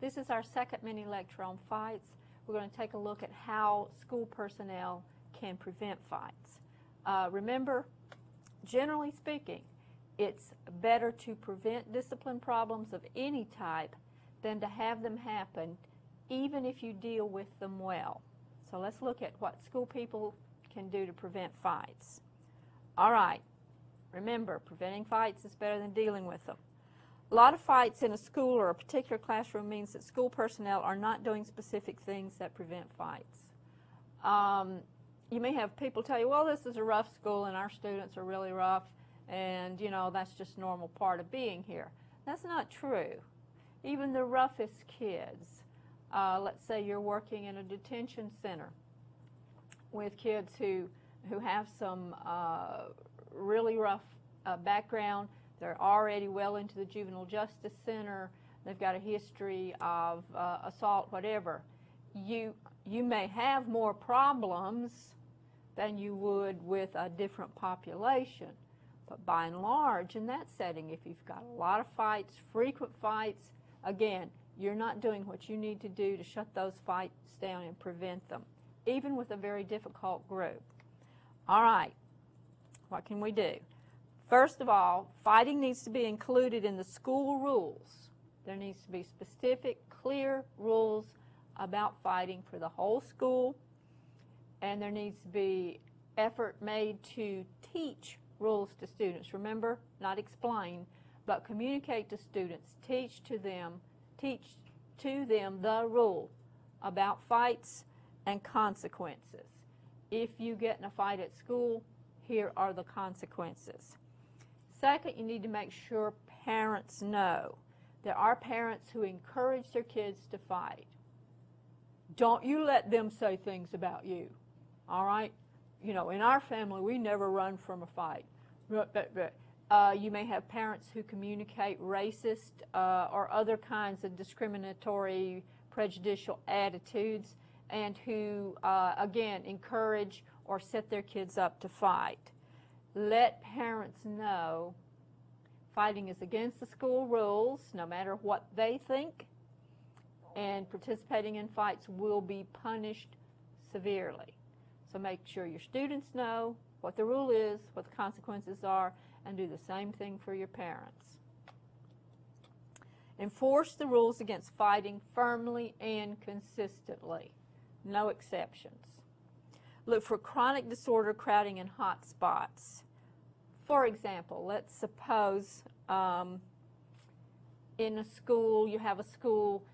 This is our second mini lecture on fights. We're going to take a look at how school personnel can prevent fights. Uh, remember, generally speaking, it's better to prevent discipline problems of any type than to have them happen, even if you deal with them well. So let's look at what school people can do to prevent fights. All right, remember, preventing fights is better than dealing with them. A lot of fights in a school or a particular classroom means that school personnel are not doing specific things that prevent fights. Um, you may have people tell you, well, this is a rough school and our students are really rough, and you know, that's just normal part of being here. That's not true. Even the roughest kids, uh, let's say you're working in a detention center with kids who, who have some uh, really rough uh, background, they're already well into the juvenile justice center, they've got a history of uh, assault, whatever. You, you may have more problems than you would with a different population. But by and large, in that setting, if you've got a lot of fights, frequent fights, again, you're not doing what you need to do to shut those fights down and prevent them, even with a very difficult group. All right, what can we do? First of all, fighting needs to be included in the school rules. There needs to be specific, clear rules about fighting for the whole school and there needs to be effort made to teach rules to students. Remember, not explain, but communicate to students, teach to them, teach to them the rule about fights and consequences. If you get in a fight at school, here are the consequences. Second, you need to make sure parents know. There are parents who encourage their kids to fight. Don't you let them say things about you. All right? You know, in our family, we never run from a fight. Uh, you may have parents who communicate racist uh, or other kinds of discriminatory, prejudicial attitudes and who, uh, again, encourage or set their kids up to fight. Let parents know fighting is against the school rules, no matter what they think, and participating in fights will be punished severely. So make sure your students know what the rule is, what the consequences are, and do the same thing for your parents. Enforce the rules against fighting firmly and consistently. No exceptions. Look for chronic disorder, crowding, in hot spots. For example, let's suppose um, in a school, you have a school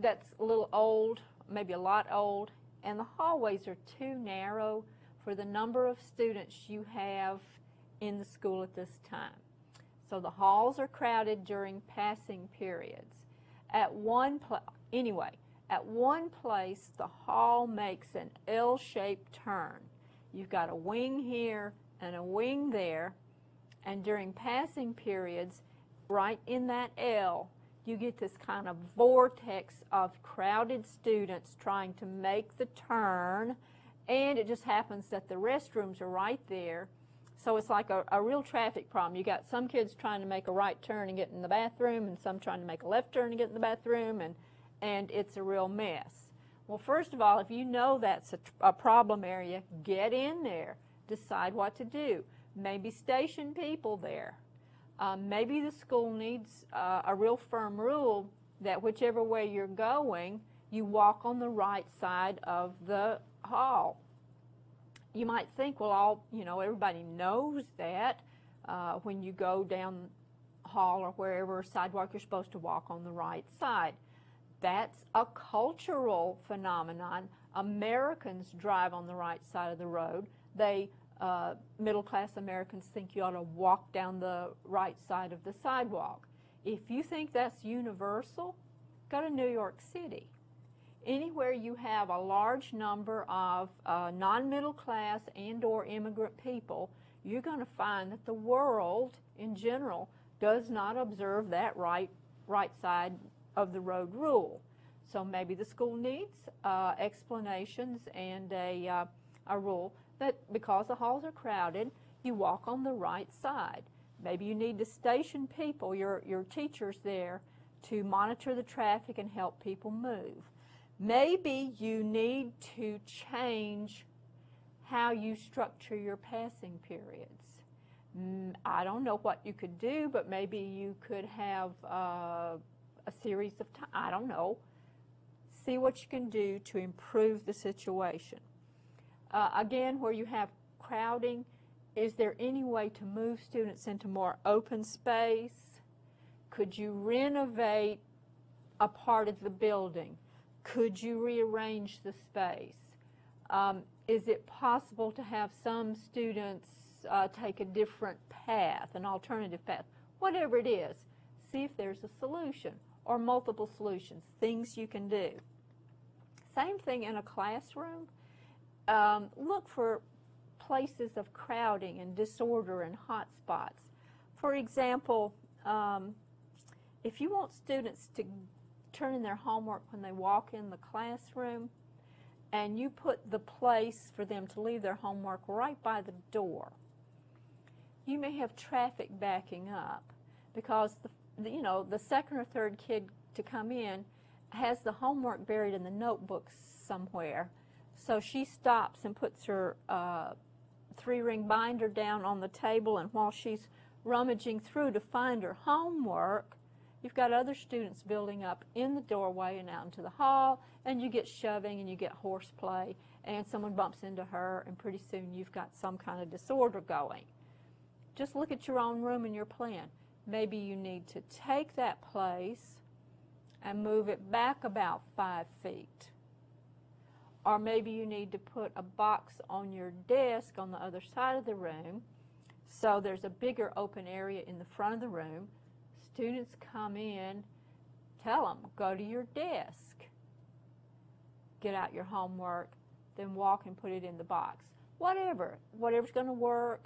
that's a little old, maybe a lot old, and the hallways are too narrow for the number of students you have in the school at this time. So the halls are crowded during passing periods. At one place, anyway, at one place the hall makes an L-shaped turn. You've got a wing here and a wing there, and during passing periods, right in that L, you get this kind of vortex of crowded students trying to make the turn, and it just happens that the restrooms are right there. So it's like a, a, real traffic problem. You got some kids trying to make a right turn and get in the bathroom, and some trying to make a left turn and get in the bathroom, and, and it's a real mess. Well, first of all, if you know that's a, a problem area, get in there. Decide what to do. Maybe station people there. Um, maybe the school needs uh, a real firm rule that whichever way you're going, you walk on the right side of the hall. You might think, well, all you know, everybody knows that uh, when you go down hall or wherever sidewalk, you're supposed to walk on the right side. That's a cultural phenomenon. Americans drive on the right side of the road. They uh, middle class Americans think you ought to walk down the right side of the sidewalk. If you think that's universal, go to New York City. Anywhere you have a large number of uh, non-middle class and or immigrant people, you're going to find that the world in general does not observe that right, right side of the road rule. So maybe the school needs uh, explanations and a, uh, a rule that because the halls are crowded, you walk on the right side. Maybe you need to station people, your, your teachers there, to monitor the traffic and help people move. Maybe you need to change how you structure your passing periods. Mm, I don't know what you could do, but maybe you could have uh, a series of time. I don't know. See what you can do to improve the situation. Uh, again, where you have crowding, is there any way to move students into more open space? Could you renovate a part of the building? Could you rearrange the space? Um, is it possible to have some students uh, take a different path, an alternative path? Whatever it is, see if there's a solution or multiple solutions, things you can do. Same thing in a classroom. Um, look for places of crowding and disorder and hot spots. For example, um, if you want students to turn in their homework when they walk in the classroom, and you put the place for them to leave their homework right by the door, you may have traffic backing up because the, the, you know the second or third kid to come in has the homework buried in the notebooks somewhere. So she stops and puts her uh, three ring binder down on the table, and while she's rummaging through to find her homework, you've got other students building up in the doorway and out into the hall, and you get shoving and you get horseplay, and someone bumps into her, and pretty soon you've got some kind of disorder going. Just look at your own room and your plan. Maybe you need to take that place and move it back about five feet. Or maybe you need to put a box on your desk on the other side of the room so there's a bigger open area in the front of the room. Students come in, tell them, go to your desk, get out your homework, then walk and put it in the box. Whatever, whatever's going to work.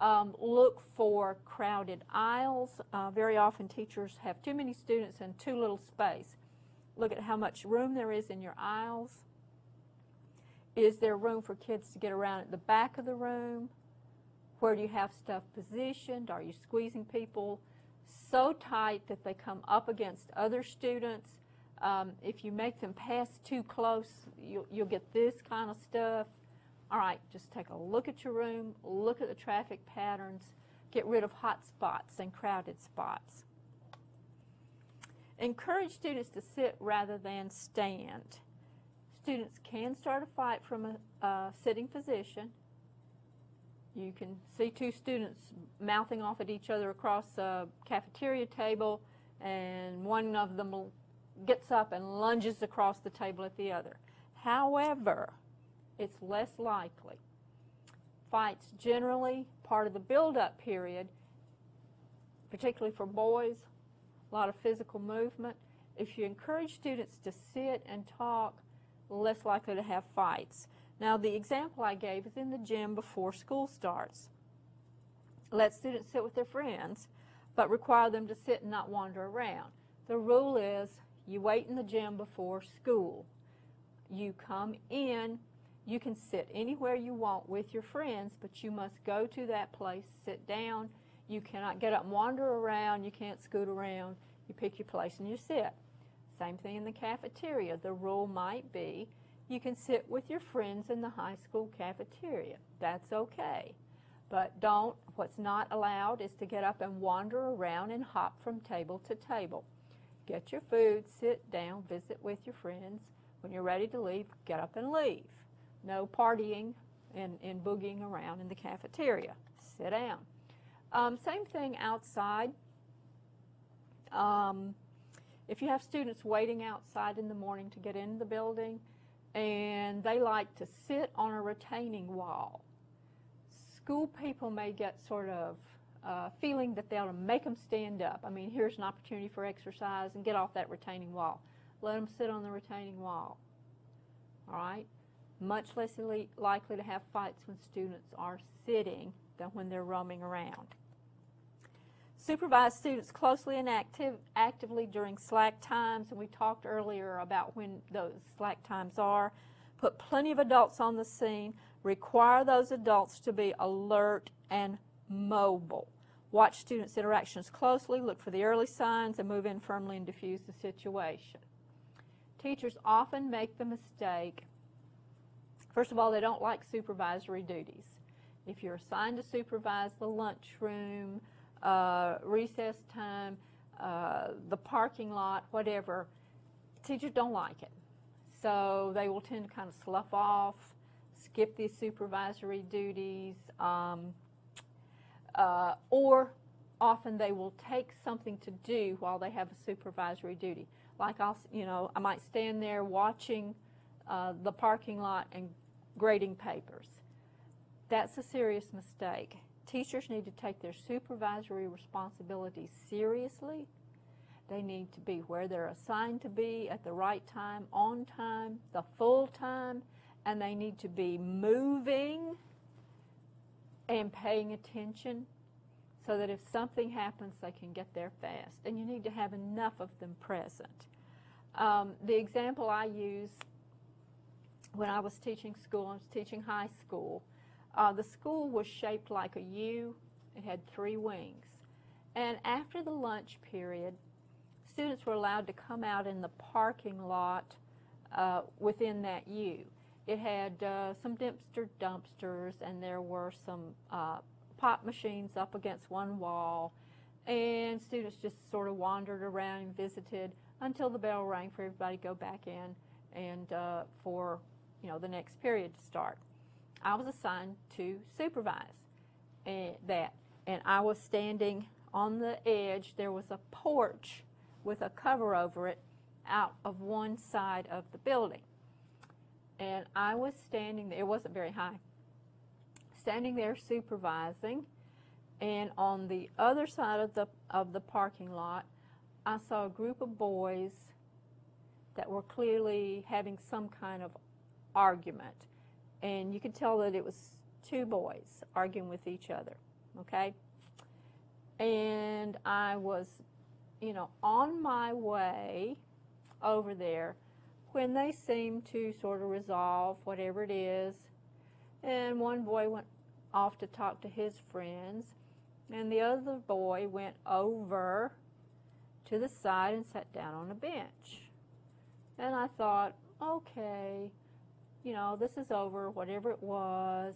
Um, look for crowded aisles. Uh, very often teachers have too many students and too little space. Look at how much room there is in your aisles. Is there room for kids to get around at the back of the room? Where do you have stuff positioned? Are you squeezing people so tight that they come up against other students? Um, if you make them pass too close, you'll, you'll get this kind of stuff. All right, just take a look at your room, look at the traffic patterns, get rid of hot spots and crowded spots. Encourage students to sit rather than stand. Students can start a fight from a, a sitting position. You can see two students mouthing off at each other across a cafeteria table, and one of them gets up and lunges across the table at the other. However, it's less likely. Fights generally part of the build-up period, particularly for boys, a lot of physical movement. If you encourage students to sit and talk, less likely to have fights. Now, the example I gave is in the gym before school starts. Let students sit with their friends, but require them to sit and not wander around. The rule is you wait in the gym before school. You come in you can sit anywhere you want with your friends, but you must go to that place, sit down. You cannot get up and wander around. You can't scoot around. You pick your place and you sit. Same thing in the cafeteria. The rule might be you can sit with your friends in the high school cafeteria. That's okay. But don't, what's not allowed is to get up and wander around and hop from table to table. Get your food, sit down, visit with your friends. When you're ready to leave, get up and leave. No partying and, and boogieing around in the cafeteria. Sit down. Um, same thing outside. Um, if you have students waiting outside in the morning to get in the building and they like to sit on a retaining wall, school people may get sort of uh, feeling that they ought to make them stand up. I mean, here's an opportunity for exercise and get off that retaining wall. Let them sit on the retaining wall. All right? Much less likely to have fights when students are sitting than when they're roaming around. Supervise students closely and active, actively during slack times, and we talked earlier about when those slack times are. Put plenty of adults on the scene. Require those adults to be alert and mobile. Watch students' interactions closely, look for the early signs, and move in firmly and diffuse the situation. Teachers often make the mistake, first of all, they don't like supervisory duties. If you're assigned to supervise the lunchroom, uh, recess time, uh, the parking lot, whatever, teachers don't like it. So they will tend to kind of slough off, skip these supervisory duties, um, uh, or often they will take something to do while they have a supervisory duty. Like I'll, you know, I might stand there watching uh, the parking lot and grading papers. That's a serious mistake. Teachers need to take their supervisory responsibilities seriously. They need to be where they're assigned to be at the right time, on time, the full time, and they need to be moving and paying attention so that if something happens, they can get there fast. And you need to have enough of them present. Um, the example I use when I was teaching school, I was teaching high school, uh, the school was shaped like a U. It had three wings. And after the lunch period, students were allowed to come out in the parking lot uh, within that U. It had uh, some dumpster dumpsters, and there were some uh, pop machines up against one wall. And students just sort of wandered around and visited until the bell rang for everybody to go back in and uh, for you know the next period to start. I was assigned to supervise and that. And I was standing on the edge. There was a porch with a cover over it out of one side of the building. And I was standing there, it wasn't very high, standing there supervising. And on the other side of the, of the parking lot, I saw a group of boys that were clearly having some kind of argument and you could tell that it was two boys arguing with each other, okay? And I was, you know, on my way over there when they seemed to sort of resolve whatever it is. And one boy went off to talk to his friends, and the other boy went over to the side and sat down on a bench. And I thought, okay, you know, this is over, whatever it was.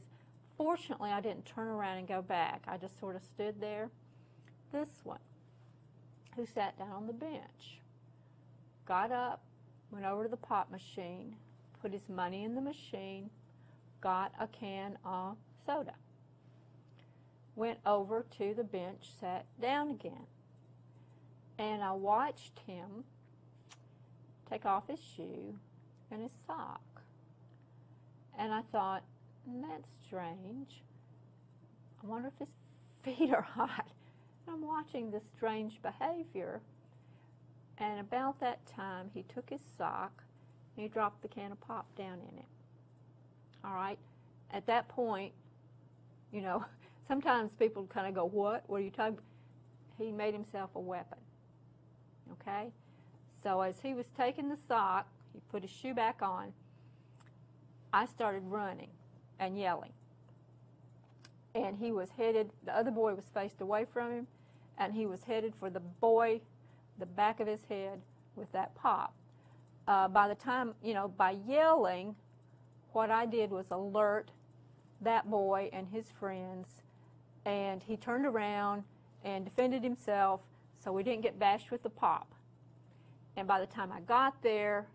Fortunately, I didn't turn around and go back. I just sort of stood there. This one, who sat down on the bench, got up, went over to the pop machine, put his money in the machine, got a can of soda, went over to the bench, sat down again. And I watched him take off his shoe and his sock. And I thought, that's strange. I wonder if his feet are hot. And I'm watching this strange behavior. And about that time, he took his sock and he dropped the can of pop down in it. All right? At that point, you know, sometimes people kind of go, What? What are you talking? He made himself a weapon. Okay? So as he was taking the sock, he put his shoe back on I started running and yelling. And he was headed, the other boy was faced away from him, and he was headed for the boy, the back of his head with that pop. Uh, by the time, you know, by yelling, what I did was alert that boy and his friends, and he turned around and defended himself so we didn't get bashed with the pop. And by the time I got there,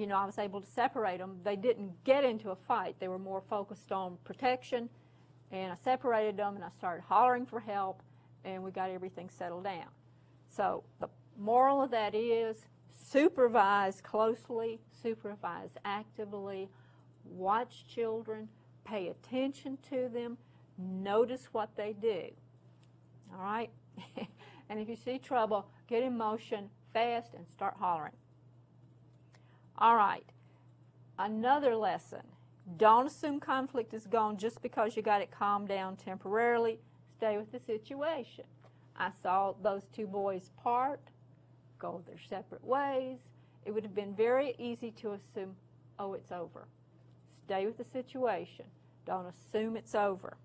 you know, I was able to separate them. They didn't get into a fight. They were more focused on protection. And I separated them and I started hollering for help and we got everything settled down. So the moral of that is supervise closely, supervise actively, watch children, pay attention to them, notice what they do. All right? and if you see trouble, get in motion fast and start hollering. All right. Another lesson. Don't assume conflict is gone just because you got it calmed down temporarily. Stay with the situation. I saw those two boys part, go their separate ways. It would have been very easy to assume, oh, it's over. Stay with the situation. Don't assume it's over.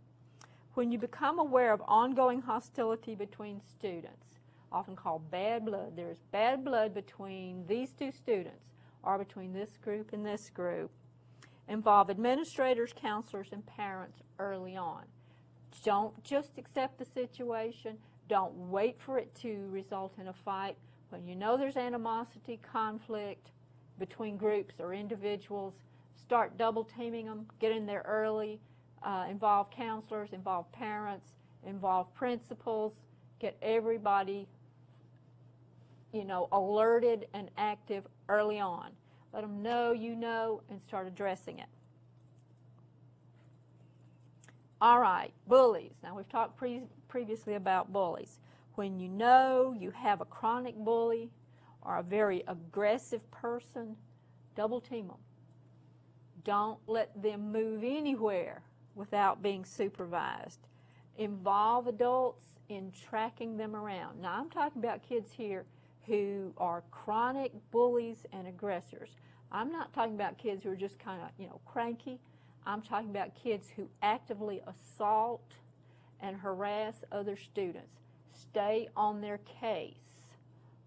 When you become aware of ongoing hostility between students, often called bad blood, there's bad blood between these two students or between this group and this group, involve administrators, counselors, and parents early on. Don't just accept the situation. Don't wait for it to result in a fight. When you know there's animosity, conflict between groups or individuals, start double teaming them, get in there early, uh, involve counselors, involve parents, involve principals, get everybody, you know, alerted and active early on. Let them know you know and start addressing it. All right, bullies. Now, we've talked pre previously about bullies. When you know you have a chronic bully or a very aggressive person, double team them. Don't let them move anywhere without being supervised. Involve adults in tracking them around. Now, I'm talking about kids here who are chronic bullies and aggressors. I'm not talking about kids who are just kind of, you know, cranky. I'm talking about kids who actively assault and harass other students. Stay on their case.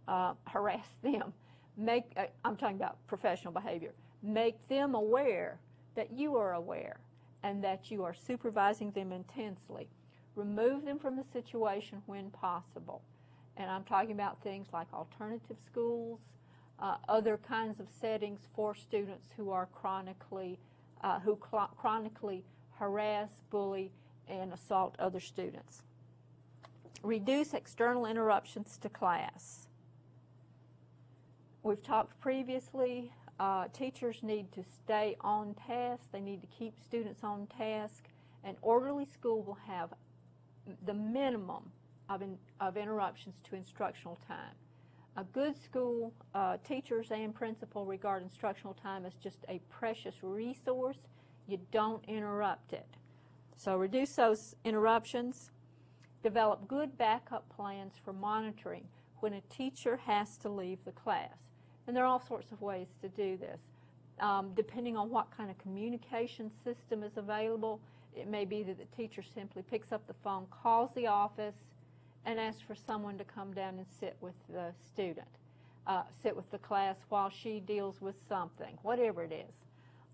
Uh, harass them. Make, uh, I'm talking about professional behavior. Make them aware that you are aware and that you are supervising them intensely. Remove them from the situation when possible. And I'm talking about things like alternative schools, uh, other kinds of settings for students who are chronically, uh, who chronically harass, bully, and assault other students. Reduce external interruptions to class. We've talked previously, uh, teachers need to stay on task. They need to keep students on task. An orderly school will have the minimum of, in, of interruptions to instructional time. A good school, uh, teachers and principal regard instructional time as just a precious resource. You don't interrupt it. So reduce those interruptions. Develop good backup plans for monitoring when a teacher has to leave the class. And there are all sorts of ways to do this. Um, depending on what kind of communication system is available, it may be that the teacher simply picks up the phone, calls the office, and asks for someone to come down and sit with the student, uh, sit with the class while she deals with something, whatever it is.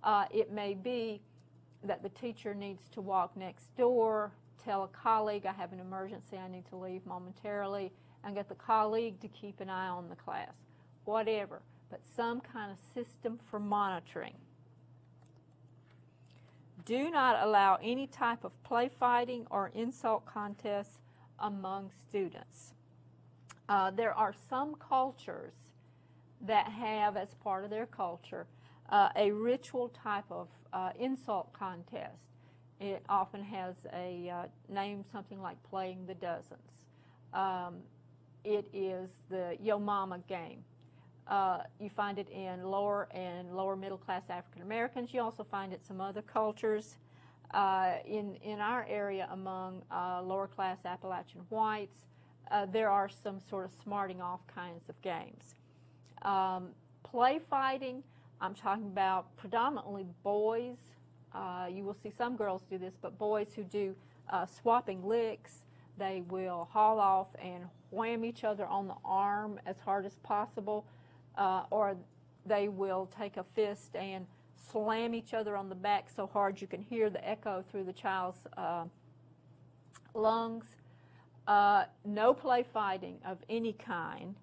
Uh, it may be that the teacher needs to walk next door, tell a colleague, I have an emergency, I need to leave momentarily, and get the colleague to keep an eye on the class. Whatever, but some kind of system for monitoring. Do not allow any type of play fighting or insult contests among students. Uh, there are some cultures that have, as part of their culture, uh, a ritual type of uh, insult contest. It often has a uh, name something like playing the dozens. Um, it is the Yo Mama game. Uh, you find it in lower and lower middle class African Americans. You also find it some other cultures. Uh, in, in our area among uh, lower class Appalachian whites, uh, there are some sort of smarting off kinds of games. Um, play fighting, I'm talking about predominantly boys. Uh, you will see some girls do this, but boys who do uh, swapping licks, they will haul off and wham each other on the arm as hard as possible, uh, or they will take a fist and slam each other on the back so hard you can hear the echo through the child's uh, lungs. Uh, no play fighting of any kind.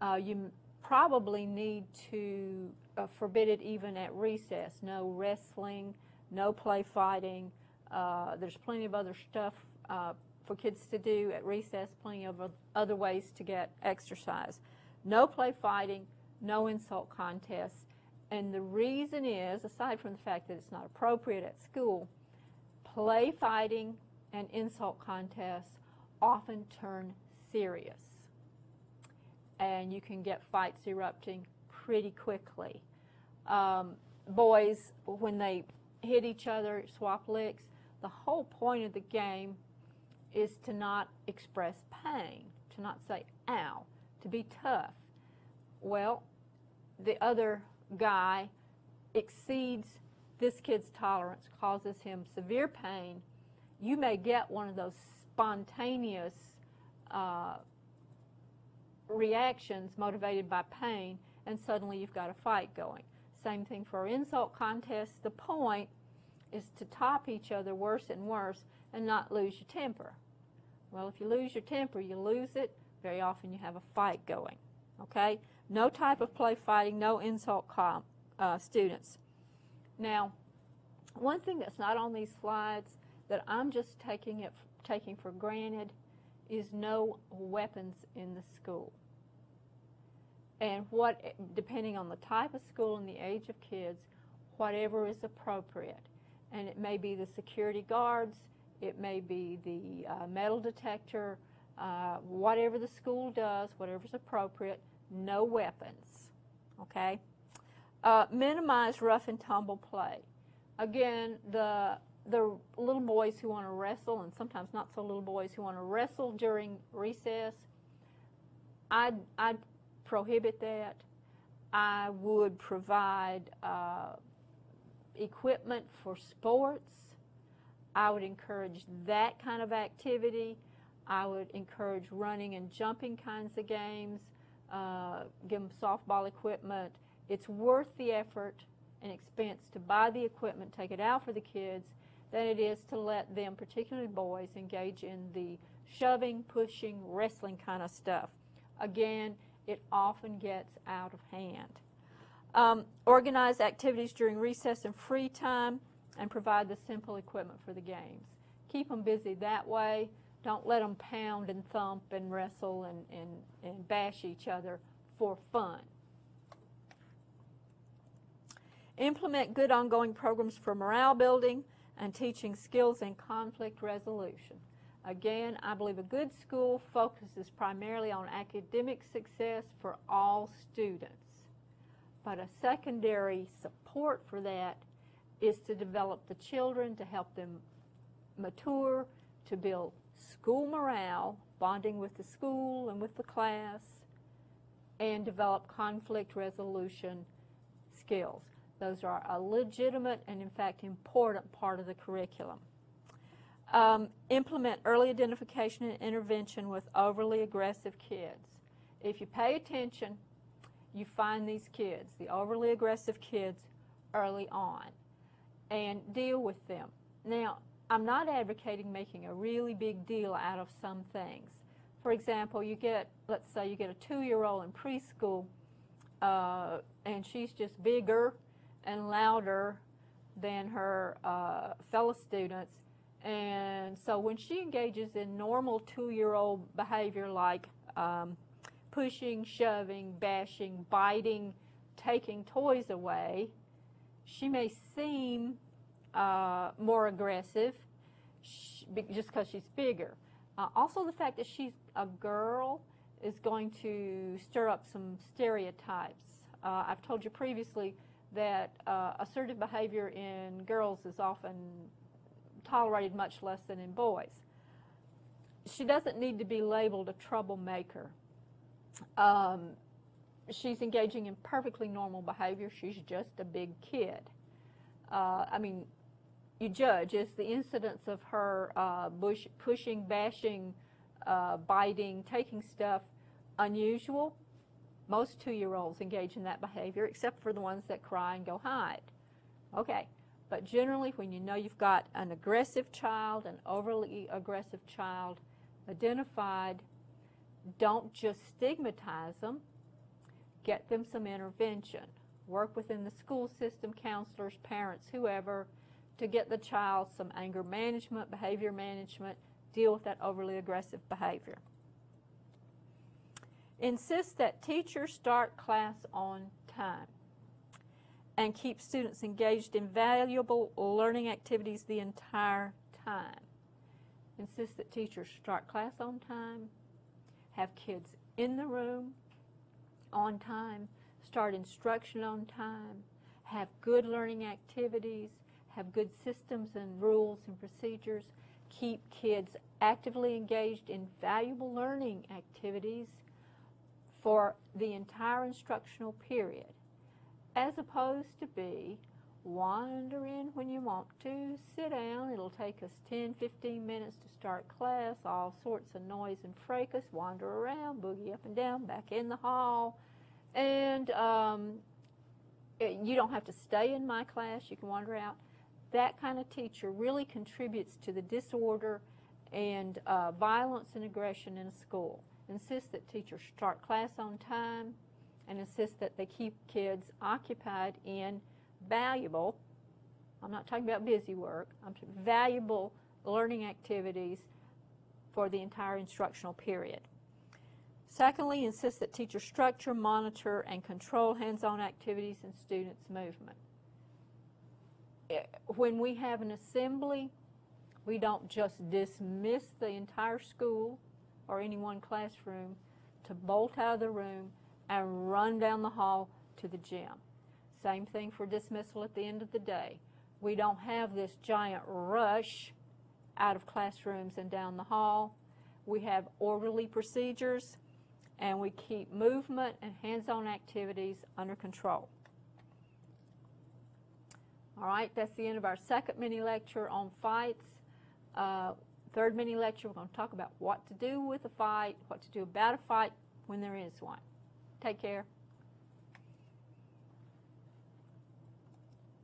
Uh, you probably need to uh, forbid it even at recess. No wrestling, no play fighting. Uh, there's plenty of other stuff uh, for kids to do at recess, plenty of other ways to get exercise. No play fighting, no insult contests. And the reason is, aside from the fact that it's not appropriate at school, play fighting and insult contests often turn serious. And you can get fights erupting pretty quickly. Um, boys, when they hit each other, swap licks, the whole point of the game is to not express pain, to not say, ow, to be tough. Well, the other guy exceeds this kid's tolerance, causes him severe pain, you may get one of those spontaneous uh, reactions motivated by pain, and suddenly you've got a fight going. Same thing for insult contests. The point is to top each other worse and worse and not lose your temper. Well, if you lose your temper, you lose it. Very often you have a fight going. Okay? No type of play fighting, no insult comp, uh, students. Now, one thing that's not on these slides that I'm just taking it taking for granted is no weapons in the school. And what, depending on the type of school and the age of kids, whatever is appropriate. And it may be the security guards, it may be the uh, metal detector, uh, whatever the school does, whatever's appropriate, no weapons. Okay? Uh, minimize rough and tumble play. Again, the the little boys who want to wrestle, and sometimes not so little boys who want to wrestle during recess, I'd, I'd prohibit that. I would provide uh, equipment for sports. I would encourage that kind of activity. I would encourage running and jumping kinds of games, uh, give them softball equipment. It's worth the effort and expense to buy the equipment, take it out for the kids, than it is to let them, particularly boys, engage in the shoving, pushing, wrestling kind of stuff. Again, it often gets out of hand. Um, organize activities during recess and free time and provide the simple equipment for the games. Keep them busy that way. Don't let them pound and thump and wrestle and, and, and bash each other for fun. Implement good ongoing programs for morale building and teaching skills in conflict resolution. Again, I believe a good school focuses primarily on academic success for all students. But a secondary support for that is to develop the children, to help them mature, to build school morale, bonding with the school and with the class, and develop conflict resolution skills. Those are a legitimate and, in fact, important part of the curriculum. Um, implement early identification and intervention with overly aggressive kids. If you pay attention, you find these kids, the overly aggressive kids, early on and deal with them. Now, I'm not advocating making a really big deal out of some things. For example, you get, let's say, you get a two year old in preschool uh, and she's just bigger and louder than her uh, fellow students. And so when she engages in normal two year old behavior like um, pushing, shoving, bashing, biting, taking toys away, she may seem uh, more aggressive just because she's bigger. Uh, also, the fact that she's a girl is going to stir up some stereotypes. Uh, I've told you previously that uh, assertive behavior in girls is often tolerated much less than in boys. She doesn't need to be labeled a troublemaker. Um, she's engaging in perfectly normal behavior. She's just a big kid. Uh, I mean, you judge is the incidence of her uh, bush, pushing, bashing, uh, biting, taking stuff unusual? Most two-year-olds engage in that behavior, except for the ones that cry and go hide. Okay, but generally when you know you've got an aggressive child, an overly aggressive child identified, don't just stigmatize them, get them some intervention. Work within the school system, counselors, parents, whoever, to get the child some anger management, behavior management, deal with that overly aggressive behavior. Insist that teachers start class on time and keep students engaged in valuable learning activities the entire time. Insist that teachers start class on time, have kids in the room on time, start instruction on time, have good learning activities, have good systems and rules and procedures, keep kids actively engaged in valuable learning activities for the entire instructional period, as opposed to be wander in when you want to, sit down. It'll take us 10, 15 minutes to start class, all sorts of noise and fracas, wander around, boogie up and down, back in the hall. And um, you don't have to stay in my class, you can wander out. That kind of teacher really contributes to the disorder and uh, violence and aggression in a school. Insist that teachers start class on time and insist that they keep kids occupied in valuable, I'm not talking about busy work, I'm valuable learning activities for the entire instructional period. Secondly, insist that teachers structure, monitor, and control hands-on activities and students' movement. When we have an assembly, we don't just dismiss the entire school or any one classroom to bolt out of the room and run down the hall to the gym. Same thing for dismissal at the end of the day. We don't have this giant rush out of classrooms and down the hall. We have orderly procedures and we keep movement and hands-on activities under control. All right, that's the end of our second mini lecture on fights. Uh, third mini lecture, we're going to talk about what to do with a fight, what to do about a fight when there is one. Take care.